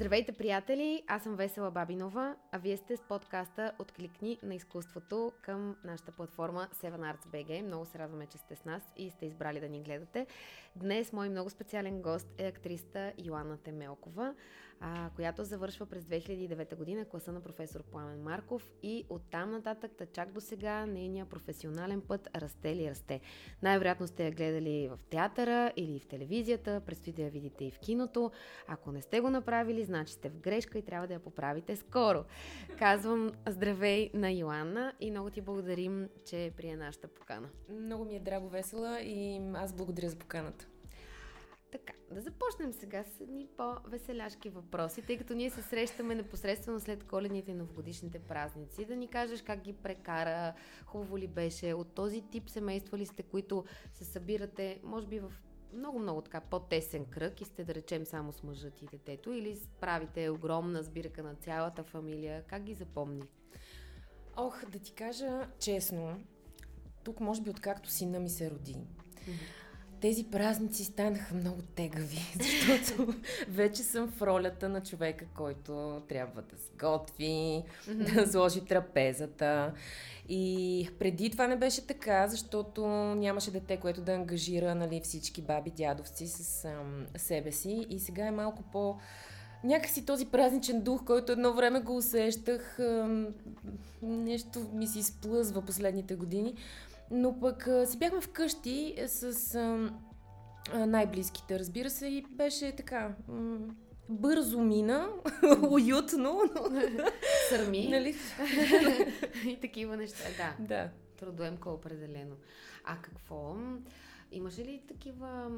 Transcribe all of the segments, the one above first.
Здравейте, приятели! Аз съм Весела Бабинова, а вие сте с подкаста Откликни на изкуството към нашата платформа Seven Arts BG. Много се радваме, че сте с нас и сте избрали да ни гледате. Днес мой много специален гост е актриста Йоанна Темелкова, а, която завършва през 2009 година класа на професор Пламен Марков и оттам нататък, та чак до сега, нейният професионален път расте ли расте. Най-вероятно сте я гледали в театъра или в телевизията, предстои да я видите и в киното. Ако не сте го направили, значи сте в грешка и трябва да я поправите скоро. Казвам здравей на Йоанна и много ти благодарим, че прие нашата покана. Много ми е драго весела и аз благодаря за поканата. Така, да започнем сега с едни по-веселяшки въпроси, тъй като ние се срещаме непосредствено след коледните и новогодишните празници. Да ни кажеш как ги прекара, хубаво ли беше, от този тип семейства ли сте, които се събирате, може би в много-много така по-тесен кръг и сте да речем само с мъжът и детето или правите огромна сбирка на цялата фамилия. Как ги запомни? Ох, да ти кажа честно, тук може би откакто сина ми се роди. Mm-hmm тези празници станаха много тегави, защото вече съм в ролята на човека, който трябва да сготви, да сложи трапезата. И преди това не беше така, защото нямаше дете, което да ангажира нали, всички баби, дядовци с ам, себе си. И сега е малко по някакси този празничен дух, който едно време го усещах, нещо ми се изплъзва последните години. Но пък си бяхме вкъщи с а, най-близките, разбира се, и беше така. М- бързо мина, уютно. Сърми. Нали? и такива неща, да. Да. Трудоемко определено. А какво? Имаше ли такива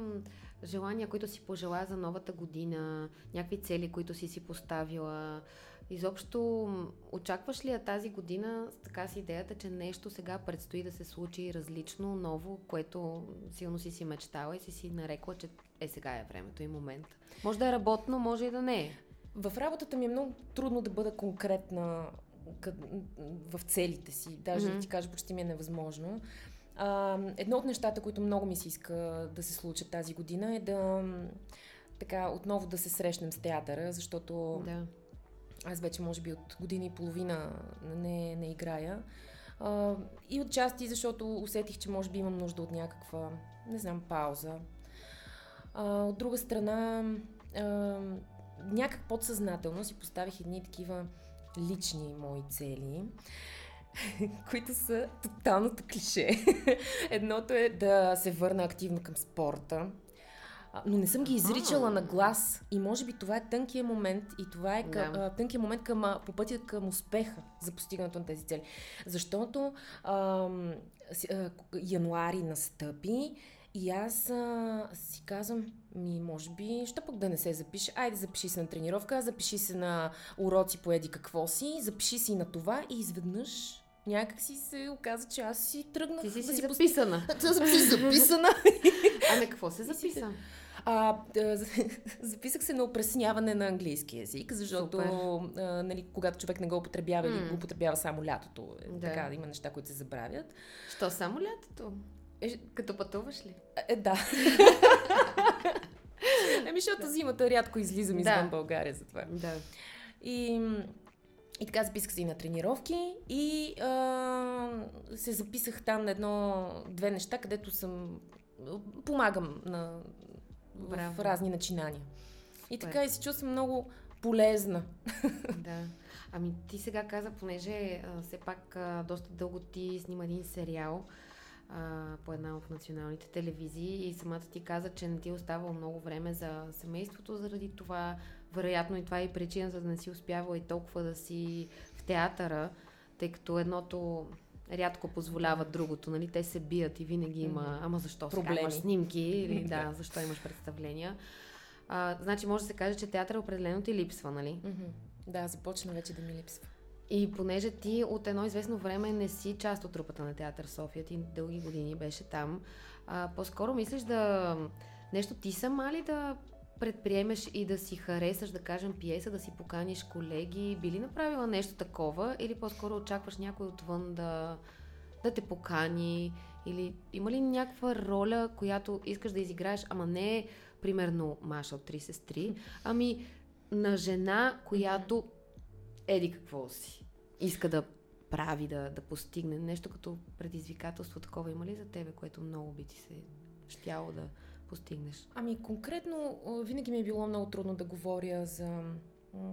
желания, които си пожела за новата година? Някакви цели, които си си поставила? Изобщо, очакваш ли я тази година с така с идеята, че нещо сега предстои да се случи различно, ново, което силно си си мечтала и си си нарекла, че е сега е времето и момент? Може да е работно, може и да не е. В работата ми е много трудно да бъда конкретна в целите си. Даже mm-hmm. да ти кажа, почти ми е невъзможно. А, едно от нещата, които много ми се иска да се случат тази година е да така отново да се срещнем с театъра, защото да аз вече може би от година и половина не, не играя. А, и отчасти, защото усетих, че може би имам нужда от някаква, не знам, пауза. А, от друга страна, а, някак подсъзнателно си поставих едни такива лични мои цели, които са тоталното клише. Едното е да се върна активно към спорта, но не съм ги изричала на глас. И може би това е тънкият момент и това е към, да. тънкият момент към, по пътя към успеха за постигането на тези цели. Защото а, а, януари настъпи и аз а, си казвам, ми, може би, що пък да не се запише? Айде, запиши се на тренировка, запиши се на уроци по еди какво си, запиши си на това и изведнъж някак си се оказа, че аз си тръгнах. Ти си да си записана. Съм си записана. А на какво се записа? А, записах се на опресняване на английски язик, защото а, нали, когато човек не го употребява mm. или го употребява само лятото, е, да. така, има неща, които се забравят. Що само лятото? Е, като пътуваш ли? Е, да. Еми, защото зимата рядко излизам извън да. България за това. Да. И, и така записах се и на тренировки и а, се записах там на едно-две неща, където съм помагам на Браво. в разни начинания. И така и се чувствам много полезна. Да. Ами ти сега каза, понеже а, все пак а, доста дълго ти снима един сериал а, по една от националните телевизии и самата ти каза, че не ти е оставало много време за семейството заради това. Вероятно и това е и причина, за да не си успявала и толкова да си в театъра, тъй като едното рядко позволяват другото, нали? Те се бият и винаги има, ама защо Проблеми. сега имаш снимки или да, защо имаш представления. А, значи може да се каже, че театър определено ти липсва, нали? Да, започна вече да ми липсва. И понеже ти от едно известно време не си част от трупата на театър София, ти дълги години беше там, а, по-скоро мислиш да нещо ти сама ли да предприемеш и да си харесаш, да кажем, пиеса, да си поканиш колеги? Би ли направила нещо такова или по-скоро очакваш някой отвън да, да те покани? Или има ли някаква роля, която искаш да изиграеш, ама не примерно Маша от Три сестри, ами на жена, която еди какво си. Иска да прави, да, да постигне нещо като предизвикателство такова има ли за тебе, което много би ти се щяло да постигнеш? Ами конкретно винаги ми е било много трудно да говоря за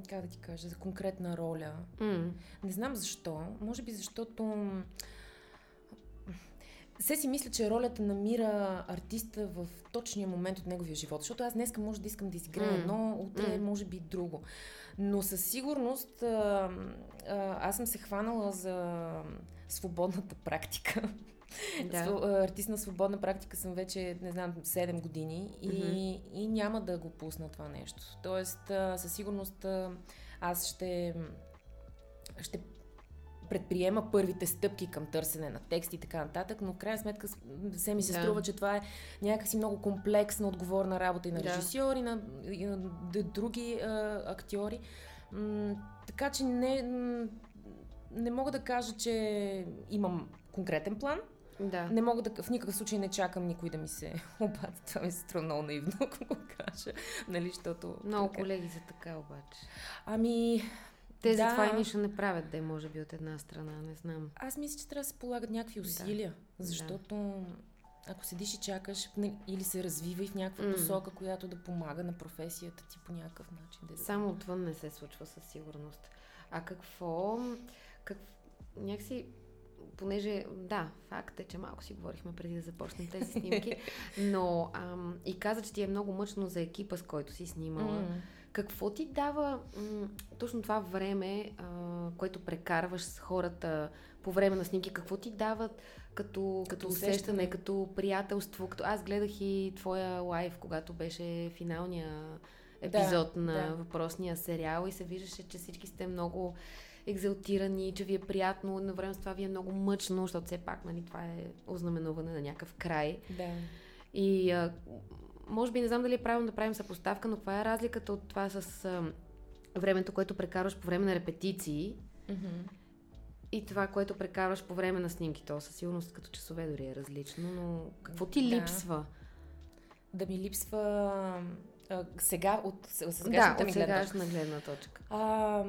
как да ти кажа, за конкретна роля. Mm. Не знам защо. Може би защото се си мисля, че ролята намира артиста в точния момент от неговия живот. Защото аз днеска може да искам да изиграя mm. едно, утре mm. може би друго. Но със сигурност а, а, аз съм се хванала за свободната практика. Да. Артист на свободна практика съм вече, не знам, 7 години и, mm-hmm. и няма да го пусна това нещо. Тоест, със сигурност аз ще, ще предприема първите стъпки към търсене на текст и така нататък, но в крайна сметка се ми се да. струва, че това е някакси много комплексна, отговорна работа и на режисьори, да. и на, и на други а, актьори. М- така че не, не мога да кажа, че имам конкретен план. Да. Не мога да, в никакъв случай не чакам никой да ми се обади. Това ми се струва много наивно, ако го кажа. Нали, защото... Много така... колеги са така обаче. Ами, те да. това и нищо не правят, да може би от една страна, не знам. Аз мисля, че трябва да се полагат някакви усилия, да. защото да. ако седиш и чакаш или се развива и в някаква mm. посока, която да помага на професията ти по някакъв начин. Да Само отвън не се случва със сигурност. А какво... Как, някакси понеже, да, факт е, че малко си говорихме преди да започнем тези снимки, но ам, и каза, че ти е много мъчно за екипа, с който си снимала. Mm. Какво ти дава м- точно това време, а, което прекарваш с хората по време на снимки? Какво ти дават като, като усещане, усещане, като приятелство? Като... Аз гледах и твоя лайв, когато беше финалния епизод да, на да. въпросния сериал и се виждаше, че всички сте много екзалтирани, че ви е приятно, време с това ви е много мъчно, защото все пак нали, това е ознаменуване на някакъв край. Да. И а, може би не знам дали е правилно да правим съпоставка, но каква е разликата от това с а, времето, което прекарваш по време на репетиции mm-hmm. и това, което прекарваш по време на снимки? То със сигурност като часове дори е различно, но какво ти да. липсва? Да ми липсва а, сега от сегашната да, от сегашна гледна точка. А,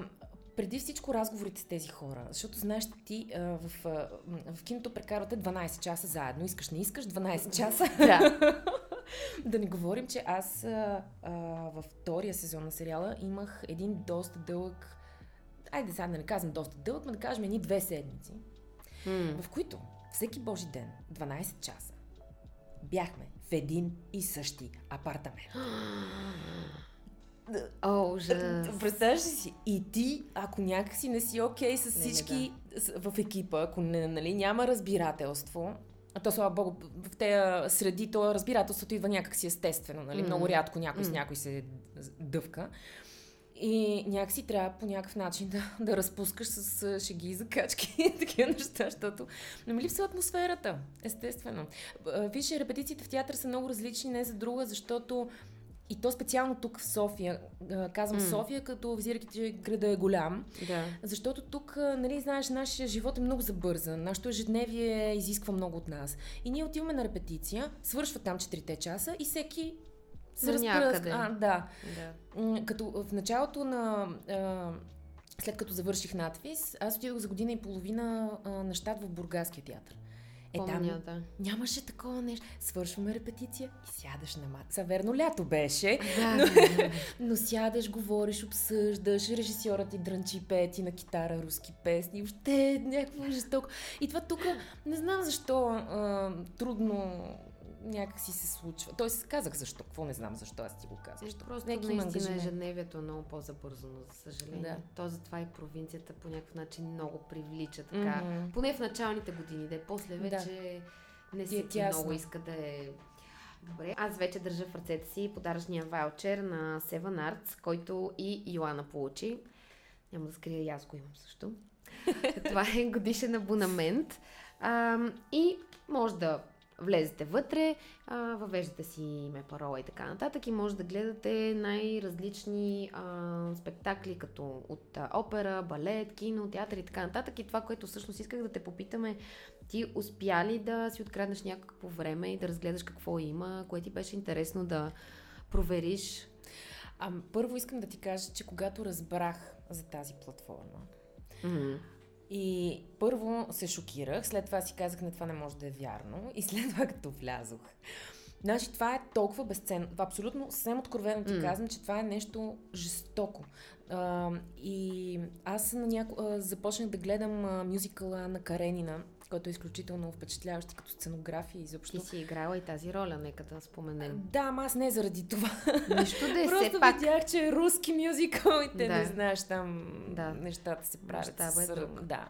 преди всичко разговорите с тези хора, защото знаеш, ти а, в, а, в киното прекарвате 12 часа заедно, искаш, не искаш 12 часа. Да. да не говорим, че аз а, а, във втория сезон на сериала имах един доста дълъг, айде сега да не казвам доста дълъг, но да кажем едни две седмици, mm. в които всеки божи ден, 12 часа, бяхме в един и същи апартамент. О, ужас. Представяш ли си? И ти, ако някакси не си окей okay с всички не, да. в екипа, ако не, нали, няма разбирателство, а то, слава богу, в тези среди, то разбирателството идва някакси естествено, нали? Mm. Много рядко някой mm. с някой се дъвка. И някакси трябва по някакъв начин да, да разпускаш с шеги и закачки и такива неща, защото не ми липсва атмосферата, естествено. Виж, репетициите в театър са много различни, не за друга, защото и то специално тук в София, казвам mm. София, като визирайки, че града е голям. Да. Защото тук, нали, знаеш, нашия живот е много забързан. Нашето ежедневие изисква много от нас. И ние отиваме на репетиция, свършва там 4 часа и всеки се разпръска. А, да. да. Като в началото на... А, след като завърших надвис, аз отидох за година и половина а, на щат в Бургаския театър. Е, Помня, там да. нямаше такова нещо. Свършваме репетиция и сядаш на маса. Верно, лято беше. Да, но, да, но сядаш, говориш, обсъждаш, режисьорът ти дрънчи пети на китара, руски песни. Въобще някакво жестоко. И това тук, не знам защо, а, трудно някак си се случва. Тоест, казах защо, какво не знам защо аз ти го казвам. Е, просто Неки наистина ежедневието е много по-забързано, за съжаление. Да. То затова и провинцията по някакъв начин много привлича така. Mm-hmm. Поне в началните години, да е после вече да. не си е много иска да е Добре, аз вече държа в ръцете си подаръчния ваучер на Seven Arts, който и Йоана получи. Няма да скрия, и аз го имам също. Това е годишен абонамент. А, и може да влезете вътре, а, въвеждате си име, парола и така нататък и може да гледате най-различни а, спектакли, като от а, опера, балет, кино, театър и така нататък. И това, което всъщност исках да те попитаме, ти успя ли да си откраднеш някакво време и да разгледаш какво има, което ти беше интересно да провериш? А, първо искам да ти кажа, че когато разбрах за тази платформа, Mm-hmm. И първо се шокирах, след това си казах, не, това не може да е вярно. И след това като влязох. Значи това е толкова безценно. Абсолютно съвсем откровено ти М. казвам, че това е нещо жестоко. А, и аз на няко... започнах да гледам мюзикъла на Каренина, който е изключително впечатляващ и като сценография изобщо. Ти си играла и тази роля, нека да споменем. Да, ама аз не заради това. Нищо да е Просто пак. видях, че е руски мюзикъл и те Да. не знаеш там Да. нещата се правят. Мащаба е с- друг. Да.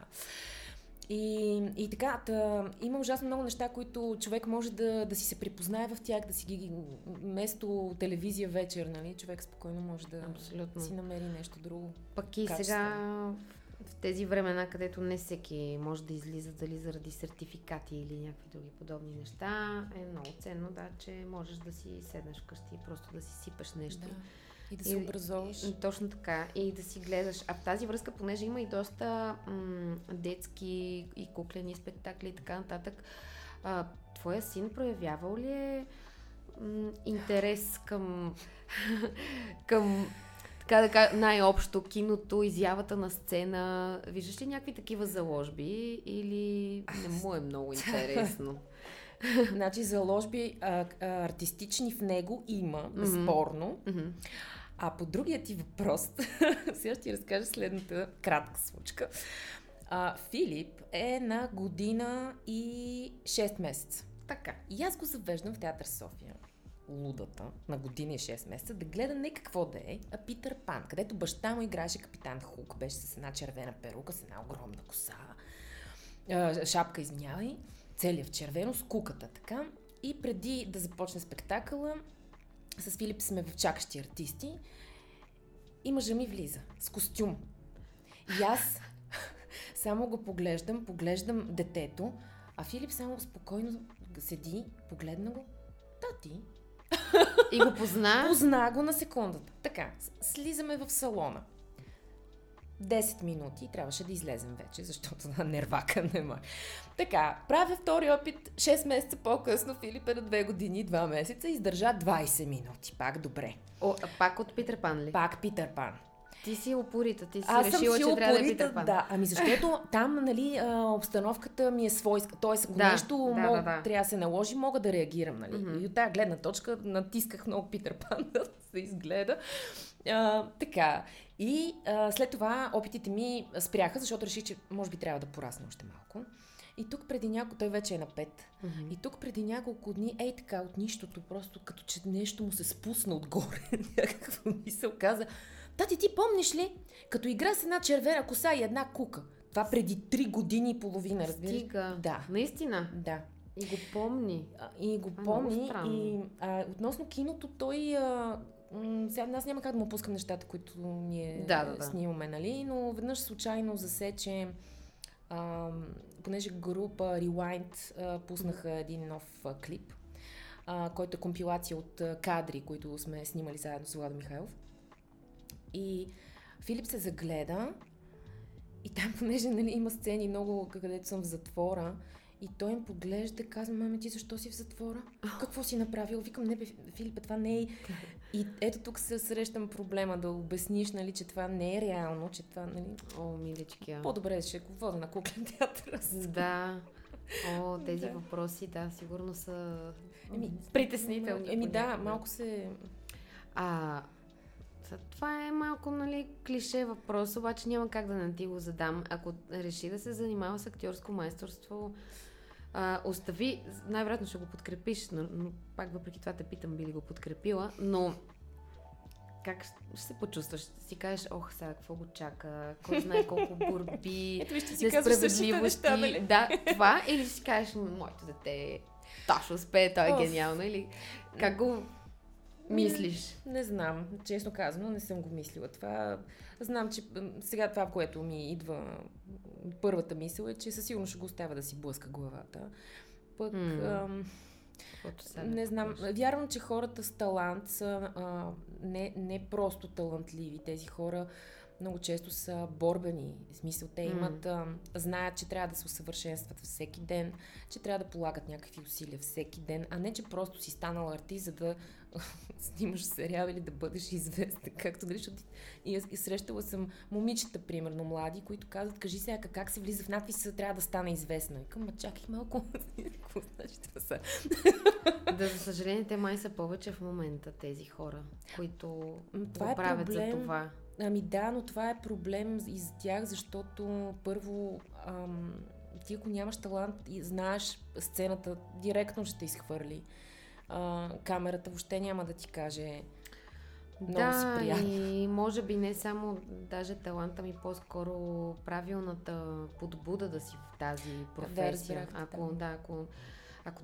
И, и така, та, има ужасно много неща, които човек може да, да си се припознае в тях, да си ги вместо телевизия вечер, нали? Човек спокойно може да Абсолютно. си намери нещо друго. Пък и качество. сега тези времена, където не всеки може да излиза дали заради сертификати или някакви други подобни неща, е много ценно, да, че можеш да си седнеш вкъщи и просто да си сипеш нещо. И да И- се образоваш. М, Точно така. И да си гледаш. А в тази връзка, понеже има и доста м- детски и куклени спектакли и така нататък, а, твоя син проявявал ли е м- интерес към, към така да кажа, най-общо киното, изявата на сцена? Виждаш ли някакви такива заложби или не му е много интересно? Значи заложби а, а, артистични в него има, безспорно. А по другия ти въпрос, сега ще ти разкажа следната кратка случка. А, Филип е на година и 6 месеца. така. И аз го завеждам в театър София, лудата, на година и 6 месеца, да гледа не какво да е, а Питър Пан, където баща му играеше капитан Хук, беше с една червена перука, с една огромна коса, шапка, извинявай, целият в червено, с куката, така. И преди да започне спектакъла, с Филип сме в чакащи артисти и мъжа ми влиза с костюм. И аз само го поглеждам, поглеждам детето, а Филип само спокойно седи, погледна го. Тати. И го позна. Позна го на секундата. Така, слизаме в салона. 10 минути трябваше да излезем вече, защото на нервака не може. Така, правя втори опит 6 месеца по-късно. Филип е на 2 години и 2 месеца. Издържа 20 минути. Пак добре. О, пак от Питър Пан ли? Пак Питър Пан. Ти си упорита, ти си Аз съм решила, си че трябва да е Питър Пан. Да, ами защото там, нали, а, обстановката ми е свойска. Тоест, ако Да, нещо да, мог, да, да. трябва да се наложи, мога да реагирам, нали. Мгм. И от тази гледна точка натисках много Питър Пан да се изгледа. А, така. И а, след това опитите ми спряха, защото реших, че може би трябва да порасна още малко. И тук преди няколко, той вече е на 5. Мгм. И тук преди няколко дни, ей така, от нищото, просто като че нещо му се спусна отгоре. Някаква мисъл каза, тати, ти помниш ли, като игра с една червена коса и една кука? Това преди 3 години и половина, разбираш? Стига. Да. Наистина. Да. И го помни. А, И го много помни. И а, относно киното, той... А, м, сега аз няма как да му пускам нещата, които ние Да, да, да. снимаме, нали? Но веднъж случайно засе, че а, понеже група Rewind а, пуснаха един нов а, клип, а, който е компилация от а, кадри, които сме снимали заедно с Владо Михайлов. И Филип се загледа и там, понеже нали, има сцени много, където съм в затвора, и той им поглежда, казва, маме, ти защо си в затвора? Какво си направил? Викам, не бе, Филипе, това не е... И ето тук се срещам проблема да обясниш, нали, че това не е реално, че това, нали... О, милички. а. По-добре ще го вода на куклен театър. Да. О, тези Да. въпроси, да, сигурно са Еми, притеснителни. Еми да, малко се... А, това е малко, нали, клише въпрос, обаче няма как да не ти го задам. Ако реши да се занимава с актьорско майсторство, а, остави, най-вероятно ще го подкрепиш, но, но пак въпреки това те питам, би ли го подкрепила, но как ще се почувстваш? Ще си кажеш, ох, сега какво го чака, кой знае колко борби, Ето си несправедливости. неща, нали? Да, това или ще си кажеш, моето дете Ташо успее, той е гениално, или как го мислиш? Не знам, честно казано, не съм го мислила. Това знам, че сега това, което ми идва, първата мисъл е, че със сигурност ще го оставя да си блъска главата. Пък, М. ам, сега не знам, вярвам, че хората с талант са а, не, не просто талантливи. Тези хора много често са борбени. В смисъл, те имат, а, знаят, че трябва да се усъвършенстват всеки ден, че трябва да полагат някакви усилия всеки ден, а не, че просто си станал артист, за да снимаш сериал или да бъдеш известен. Както дали, защото и, и срещала съм момичета, примерно, млади, които казват, кажи сега как се влиза в надпис, трябва да стане известна. И към, чакай малко. Какво значи това са? да, за съжаление, те май са повече в момента тези хора, които това го е правят проблем. за това. Ами да, но това е проблем и за тях, защото първо ам, ти ако нямаш талант и знаеш сцената, директно ще те изхвърли. А, камерата въобще няма да ти каже много да, си приятно. и може би не само даже таланта ми, по-скоро правилната подбуда да си в тази професия. те, ако, да. да, ако, ако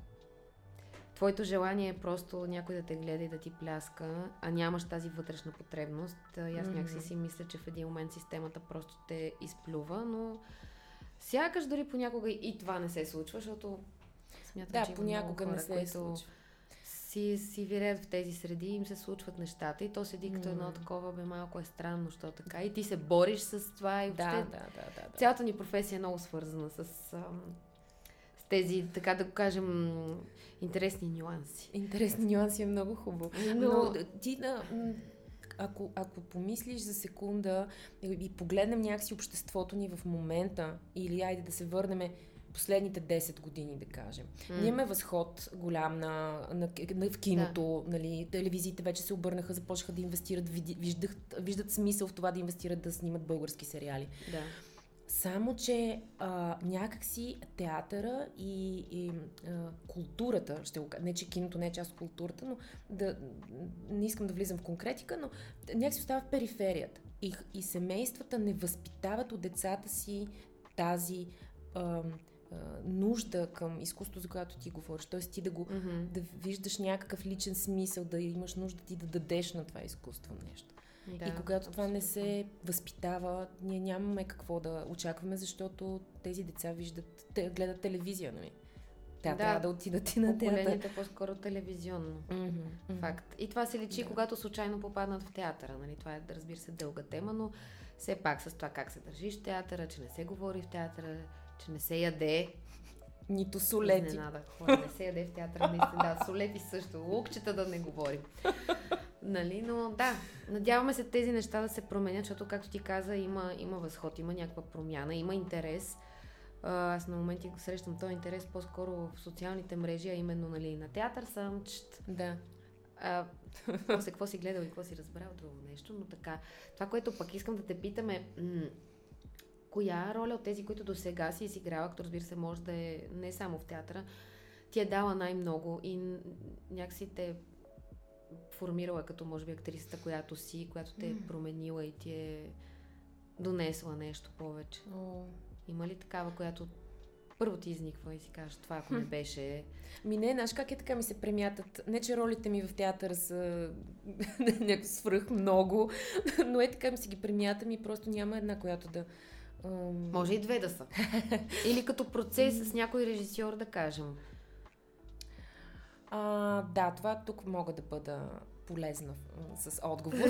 твоето желание е просто някой да те гледа и да ти пляска, а нямаш тази вътрешна потребност, и аз някакси си мисля, че в един момент системата просто те изплюва, но сякаш дори понякога и това не се случва, защото смятам, Да, че понякога много не хора, се които случва. Си, си виреят в тези среди и им се случват нещата и то седи като едно такова, бе малко е странно, що така. И ти се бориш с това и Да, въобще да, да, да. да. цялата ни професия е много свързана с, ам, тези, така да го кажем, интересни нюанси. Интересни нюанси е много хубаво. Но- Но, ти да, м, ако, ако помислиш за секунда и погледнем някакси обществото ни в момента, или айде да се върнем последните 10 години, да кажем. М. Ние имаме възход голям на, на, на в киното, да. нали, телевизиите вече се обърнаха, започнаха да инвестират, виждат, виждат смисъл в това да инвестират да снимат български сериали. Да. Само, че а, някакси театъра и, и а, културата, ще го, не че киното не е част от културата, но да, не искам да влизам в конкретика, но някакси остава в периферията. И, и семействата не възпитават от децата си тази а, а, нужда към изкуството, за която ти говориш. Тоест ти да го Мгм. да виждаш някакъв личен смисъл, да имаш нужда ти да дадеш на това изкуство нещо. Да, и когато това не абсолютно. се възпитава, ние нямаме какво да очакваме, защото тези деца виждат, те гледат телевизия, нали? Те Да. трябва да отидат и на театър. Поколението е по-скоро телевизионно. Мгм, мгм. Факт. И това се личи, Да. когато случайно попаднат в театъра. Нали? Това е, разбира се, дълга тема, но все пак с това как се държиш в театъра, че не се говори в театъра, че не се яде. Нито солети. Изненада. Хора, не се яде в театъра, наистина. Да, солети също. Лукчета да не говорим. Нали? Но да, надяваме се тези неща да се променят, защото, както ти каза, има, има възход, има някаква промяна, има интерес. Аз на моменти срещам този интерес по-скоро в социалните мрежи, а именно нали, на театър съм, чт, Да. а, после какво си гледал и какво си разбрал, друго нещо, но така. Това, което пък искам да те питам е, м- коя роля от тези, които до сега си изиграла, като разбира се може да е не само в театъра, ти е дала най-много и някакси те формирала като може би актрисата, която си, която те е променила и ти е донесла нещо повече. О. Има ли такава, която първо ти изниква и си кажеш, това ако не беше... Ми не, знаеш как е така ми се премятат. Не, че ролите ми в театъра са някакво свръх много, но е така ми се ги премятам и просто няма една, която да... ам, Може и две да са. Или като процес с някой режисьор, да кажем. А, да, това тук мога да бъда полезна м, с отговор.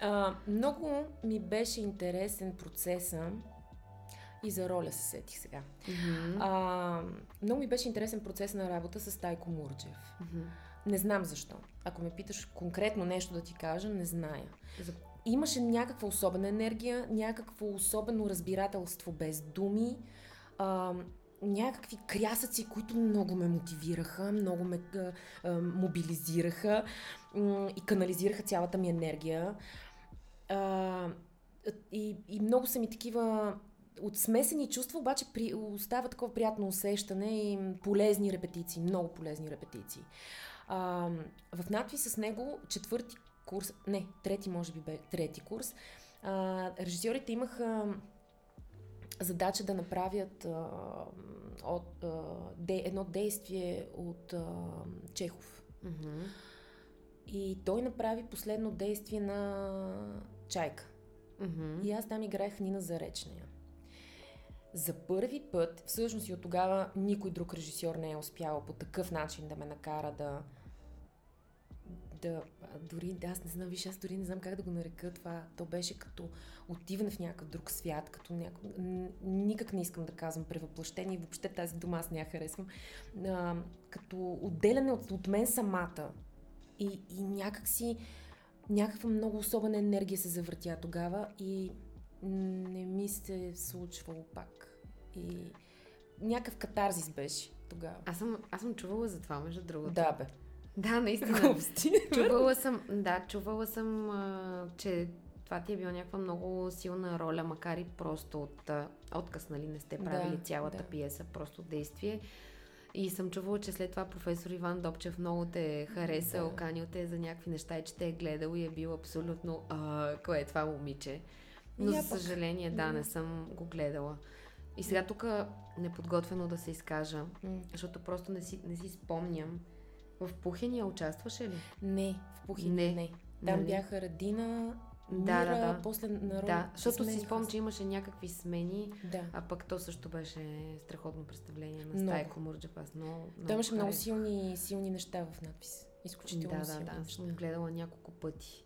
а, много ми беше интересен процеса и за роля се сетих сега. Мгм. А, много ми беше интересен процес на работа с Тайко Мурджев. Мгм. Не знам защо. Ако ме питаш конкретно нещо да ти кажа, не зная. За- Имаше някаква особена енергия, някакво особено разбирателство без думи, а, някакви крясъци, които много ме мотивираха, много ме а, мобилизираха и канализираха цялата ми енергия. А, и, и много са ми такива от смесени чувства, обаче при, остава такова приятно усещане и полезни репетиции, много полезни репетиции. А, в надпис с него четвърти курс, не, трети може би бе, трети курс, а, режисьорите имаха задача да направят а, от, а, де, едно действие от а, Чехов. Мгм. И той направи последно действие на Чайка. Мгм. И аз там играех Нина Заречния. За първи път, всъщност и от тогава никой друг режисьор не е успял по такъв начин да ме накара да да, дори, да, аз не знам, виж, аз дори не знам как да го нарека това. То беше като отиване в някакъв друг свят, като няко... никак не искам да казвам превъплъщение, въобще тази дума аз не я харесвам. А, като отделяне от, от мен самата. И, и някак си някаква много особена енергия се завъртя тогава и не ми се случвало пак. И някакъв катарзис беше тогава. Аз съм, аз съм чувала за това, между другото. Да, бе. Да, наистина. Глупости. чувала съм, да, чувала съм, а, че това ти е била някаква много силна роля, макар и просто от отказ, нали, не сте правили Да, цялата да. пиеса, просто действие. И съм чувала, че след това професор Иван Добчев много те е харесал, Да. канил те за някакви неща и че те е гледал и е бил абсолютно а, кое е това момиче. Но я за съжаление, да, Да. не съм го гледала. И сега тук неподготвено да се изкажа, защото просто не си, не си спомням. В Пухения участваше ли? Не, в Пухин Не. не. Там Нали? бяха Радина, Да, Мира, да, да. после народ. Да, защото си спомням, че имаше някакви смени, Да. а пък то също беше страхотно представление на. Стайко Мурджев. Аз много, много Той имаше много силни, силни неща в надпис. Изключително Да, да, силни да. неща. Съм гледала няколко пъти.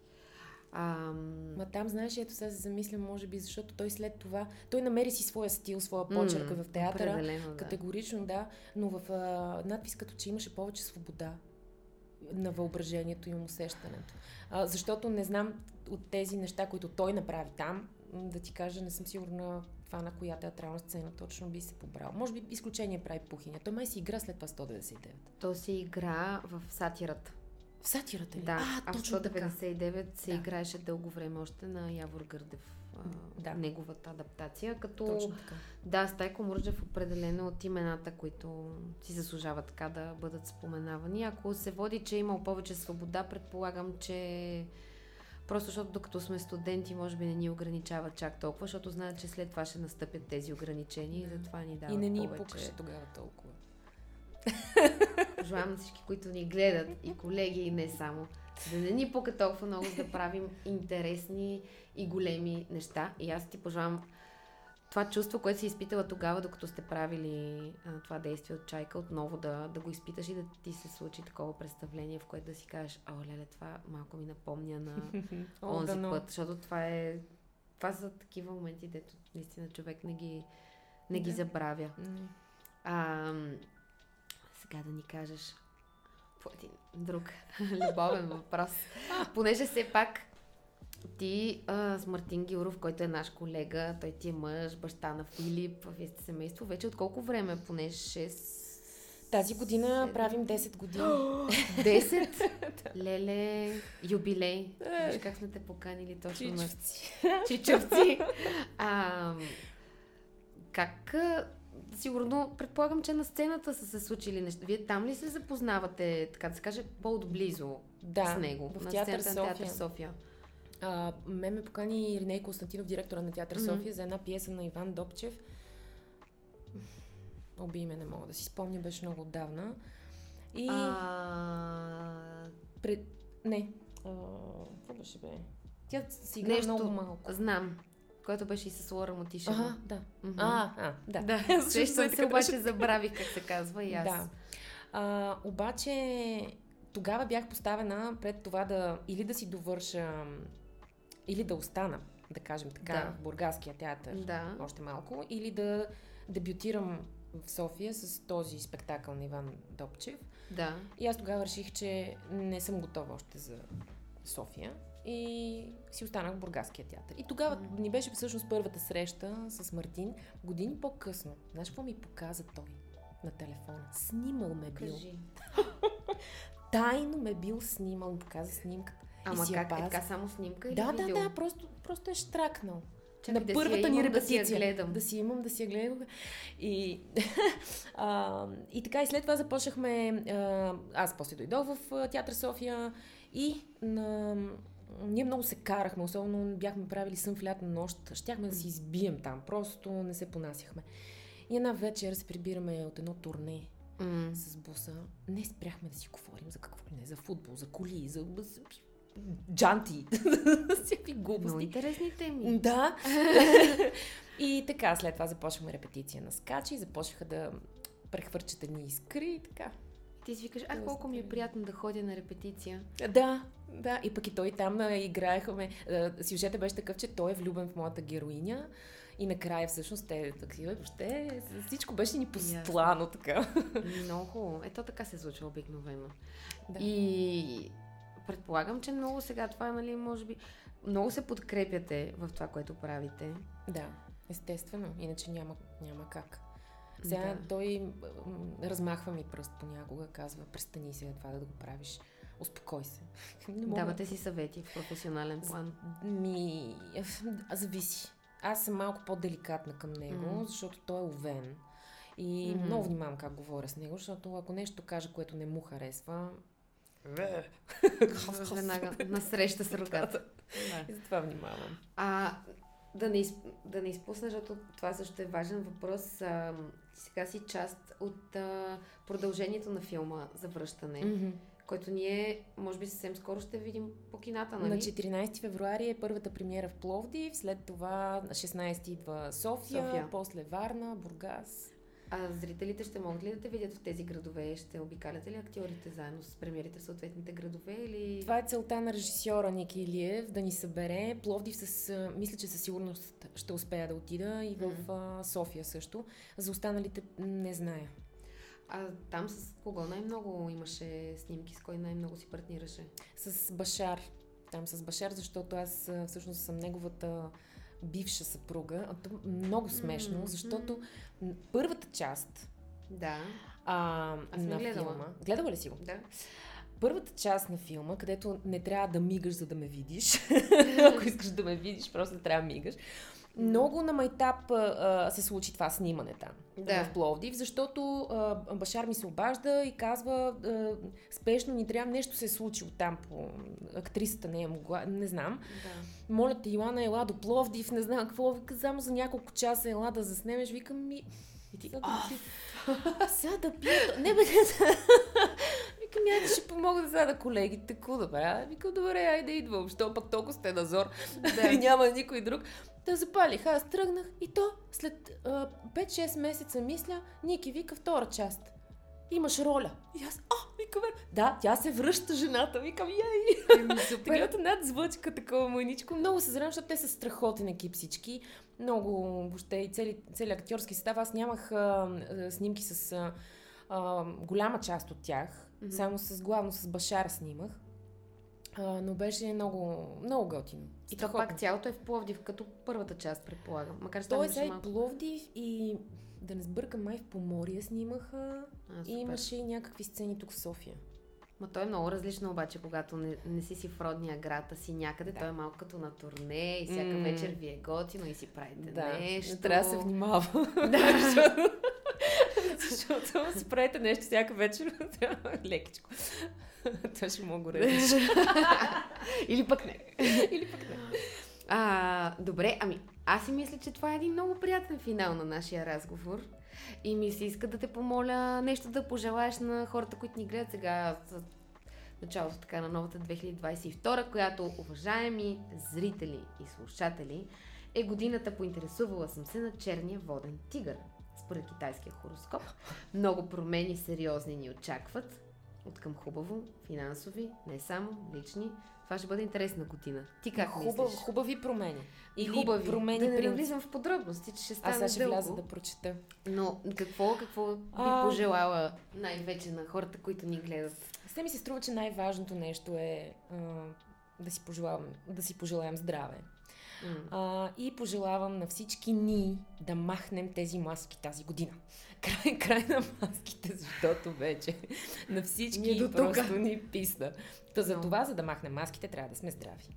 Ам... Ма там, знаеш, ето сега се замислям, може би, защото той след това, той намери си своя стил, своя почерка м, в театъра. Определено, да. Категорично, да, но в а, надпис като че имаше повече свобода на въображението и усещането. А, защото не знам от тези неща, които той направи там, да ти кажа, не съм сигурна това на коя театрална сцена точно би се побрал. Може би изключение прави Пухиня. Той май си игра след това 199. То се игра в сатирата. В сатирата ли? Да, а, а в точно така. 199 се Да. играеше дълго време още на Явор Гърдев. а, Да. Неговата адаптация, като Точно така. Да, Стайко Мурджев определено от имената, които си заслужават така да бъдат споменавани. Ако се води, че е имал повече свобода, предполагам, че просто защото докато сме студенти, може би не ни ограничават чак толкова, защото знаят, че след това ще настъпят тези ограничения и Да. затова ни дават И не ни повече. пукаше тогава толкова. Пожелавам на всички, които ни гледат, и колеги, и не само, да не ни пука толкова много, за да правим интересни и големи неща. И аз ти пожелавам това чувство, което си изпитала тогава, докато сте правили а, това действие от чайка, отново да, да го изпиташ и да ти се случи такова представление, в което да си кажеш, о, леле, това малко ми напомня на онзи път, защото това е... Това са такива моменти, дето наистина човек не ги, не ги Да. забравя. А, сега да ни кажеш по един друг любовен въпрос. Понеже все пак ти а, с Мартин Гилров, който е наш колега, той ти е мъж, баща на Филип, вие сте семейство, вече от колко време? Поне 6... Тази година Седем. правим 10 години. 10? Леле, юбилей. Виж как сме те поканили точно на Чичовци. чичовци. А, как... Сигурно, предполагам, че на сцената са се случили неща. Вие там ли се запознавате, така да се каже, по-отблизо Да, с него? в на театър сцената на Театър София. София. А, мен ме покани Ириней Константинов, директора на театър Мгм. София, за една пиеса на Иван Добчев. Оби име не мога да си спомня, беше много отдавна. И А, пред... Не. А, Какво беше бе? Тя си игра Нещо- много малко. знам. Който беше и с Лора Мотишева. Ага, да. Мгм. А, а, да. Така се, обаче забравих как се казва и аз. Да. А, обаче, тогава бях поставена пред това да или да си довърша, или да остана, да кажем така, Да. в Бургаския театър Да. още малко, или да дебютирам в София с този спектакъл на Иван Добчев. Да. И аз тогава реших, че не съм готова още за София и си останах в Бургаския театър. И тогава ни беше всъщност първата среща с Мартин. Години по-късно. Знаеш какво ми показа той на телефона? Снимал ме бил. Кажи. Тайно ме бил снимал, показа снимката. Ама как? Е така само снимка или Да, да, видео? да, просто, просто е штракнал. Чакай, на да първата ни имам, да си я репетиция. гледам. Да си имам, да си я гледам. И, а, и така, и след това започнахме. А, аз после дойдох в Театър София и на, ние много се карахме, особено бяхме правили сън в лятна нощ. Щяхме да си избием там, просто не се понасяхме. И една вечер се прибираме от едно турне М. с буса. Не спряхме да си говорим за какво ли не, за футбол, за коли, за, джанти, всякакви Много глупости. интересни теми. Да. и така, след това започваме репетиция на скачи, започнаха да прехвърчат едни искри и така. ти си викаш, а колко ми е приятно да ходя на репетиция. Да, да, и пък и той там а, играехме. Сюжета беше такъв, че той е влюбен в моята героиня. И накрая всъщност те такива, въобще всичко беше ни постлано така. Много. Ето така се случва обикновено. Да. И предполагам, че много сега това е, нали, може би, много се подкрепяте в това, което правите. Да, естествено, иначе няма, няма как. Сега да. той размахва ми пръст понякога, казва, престани сега това да го правиш. Успокой се. Давате си съвети в професионален план? Ми, зависи. Аз съм малко по-деликатна към него, mm. защото той е овен. И mm-hmm. много внимавам как говоря с него, защото ако нещо каже, което не му харесва, веднага насреща с ръката. И затова внимавам. А, да не, из, да не изпусна, защото това също е важен въпрос. А, сега си част от а, продължението на филма за връщане. Mm-hmm който ние, може би, съвсем скоро ще видим по кината, нали? На 14 февруари е първата премиера в Пловдив, след това на 16 идва София, София, после Варна, Бургас. А зрителите ще могат ли да те видят в тези градове? Ще обикаляте ли актьорите заедно с премиерите в съответните градове? Или... Това е целта на режисьора Ники Илиев, да ни събере. Пловдив с, мисля, че със сигурност ще успея да отида и в mm-hmm. София също. За останалите не зная. А там с кого най-много имаше снимки, с кой най-много си партнираше? С Башар. Там с Башар, защото аз всъщност съм неговата бивша съпруга. А то много смешно, mm-hmm. защото първата част да. а, на гледала. филма... Гледала ли си го? Да. Първата част на филма, където не трябва да мигаш, за да ме видиш. Ако искаш да ме видиш, просто трябва да мигаш. Много на майтап а, се случи това снимане там да. в Пловдив, защото а, Башар ми се обажда и казва а, спешно ни трябва нещо се е случило там по актрисата не е могла, не знам. Да. Моля те, Йоана, ела до Пловдив, не знам какво, само за няколко часа ела да заснемеш, викам ми... И ти, сега да пия... Не бе, Викам, я ще помога да да колегите. Ко добре? Викам, добре, айде идвам. Що пък толкова сте назор да. и няма никой друг. Да запалих. Аз тръгнах и то след а, 5-6 месеца мисля, Ники вика втора част. Имаш роля. И аз, а, викам, да, тя се връща жената. Викам, ей! Еми, супер. над звъчка, такова мъничко. Много се зарадвам, защото те са страхотен екип всички. Много, въобще и цели, цели актьорски състав. Аз нямах а, а, снимки с а, а, голяма част от тях. Mm-hmm. Само с, главно с Башар снимах. А, но беше много, много готино. И то пак цялото е в Пловдив, като първата част, предполагам. Макар че Той е малко... Пловдив и да не сбъркам, май в Поморие снимаха а, и имаше и някакви сцени тук в София. Ма той е много различно обаче, когато не, не си си в родния град, а си някъде. Да. Той е малко като на турне и всяка mm. вечер ви е готино и си правите да. нещо. Трябва да се внимава. Да. защото, правите нещо всяка вечер, лекичко. Това ще мога да Или пък не. Или пък не. А, добре, ами аз си мисля, че това е един много приятен финал на нашия разговор. И ми се иска да те помоля нещо да пожелаеш на хората, които ни гледат сега с началото така на новата 2022, която, уважаеми зрители и слушатели, е годината поинтересувала съм се на черния воден тигър. Според китайския хороскоп, много промени сериозни ни очакват. От към хубаво, финансови, не само, лични. Това ще бъде интересна година. Ти как Хубав, мислиш? Хубави промени. Или хубави промени. Да не влизам в подробности, че ще стане Аз ще вляза да прочета. Но какво, какво би а... пожелала най-вече на хората, които ни гледат? Все ми се струва, че най-важното нещо е а, да, си пожелавам, да си пожелаем здраве. Mm. А, и пожелавам на всички ни да махнем тези маски тази година. Край, край на маските, защото вече на всички до просто ни писна. Та за това, за да махнем маските, трябва да сме здрави.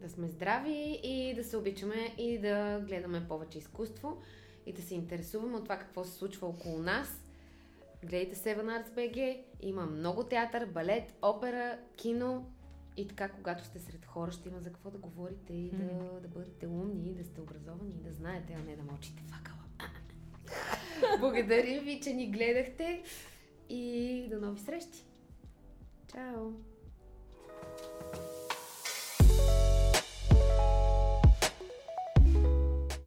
Да сме здрави и да се обичаме и да гледаме повече изкуство и да се интересуваме от това какво се случва около нас. Гледайте Seven Arts BG. Има много театър, балет, опера, кино, и така, когато сте сред хора, ще има за какво да говорите и да, mm-hmm. да бъдете умни, да сте образовани, да знаете, а не да мълчите факала. Благодарим ви, че ни гледахте и до нови срещи! Чао!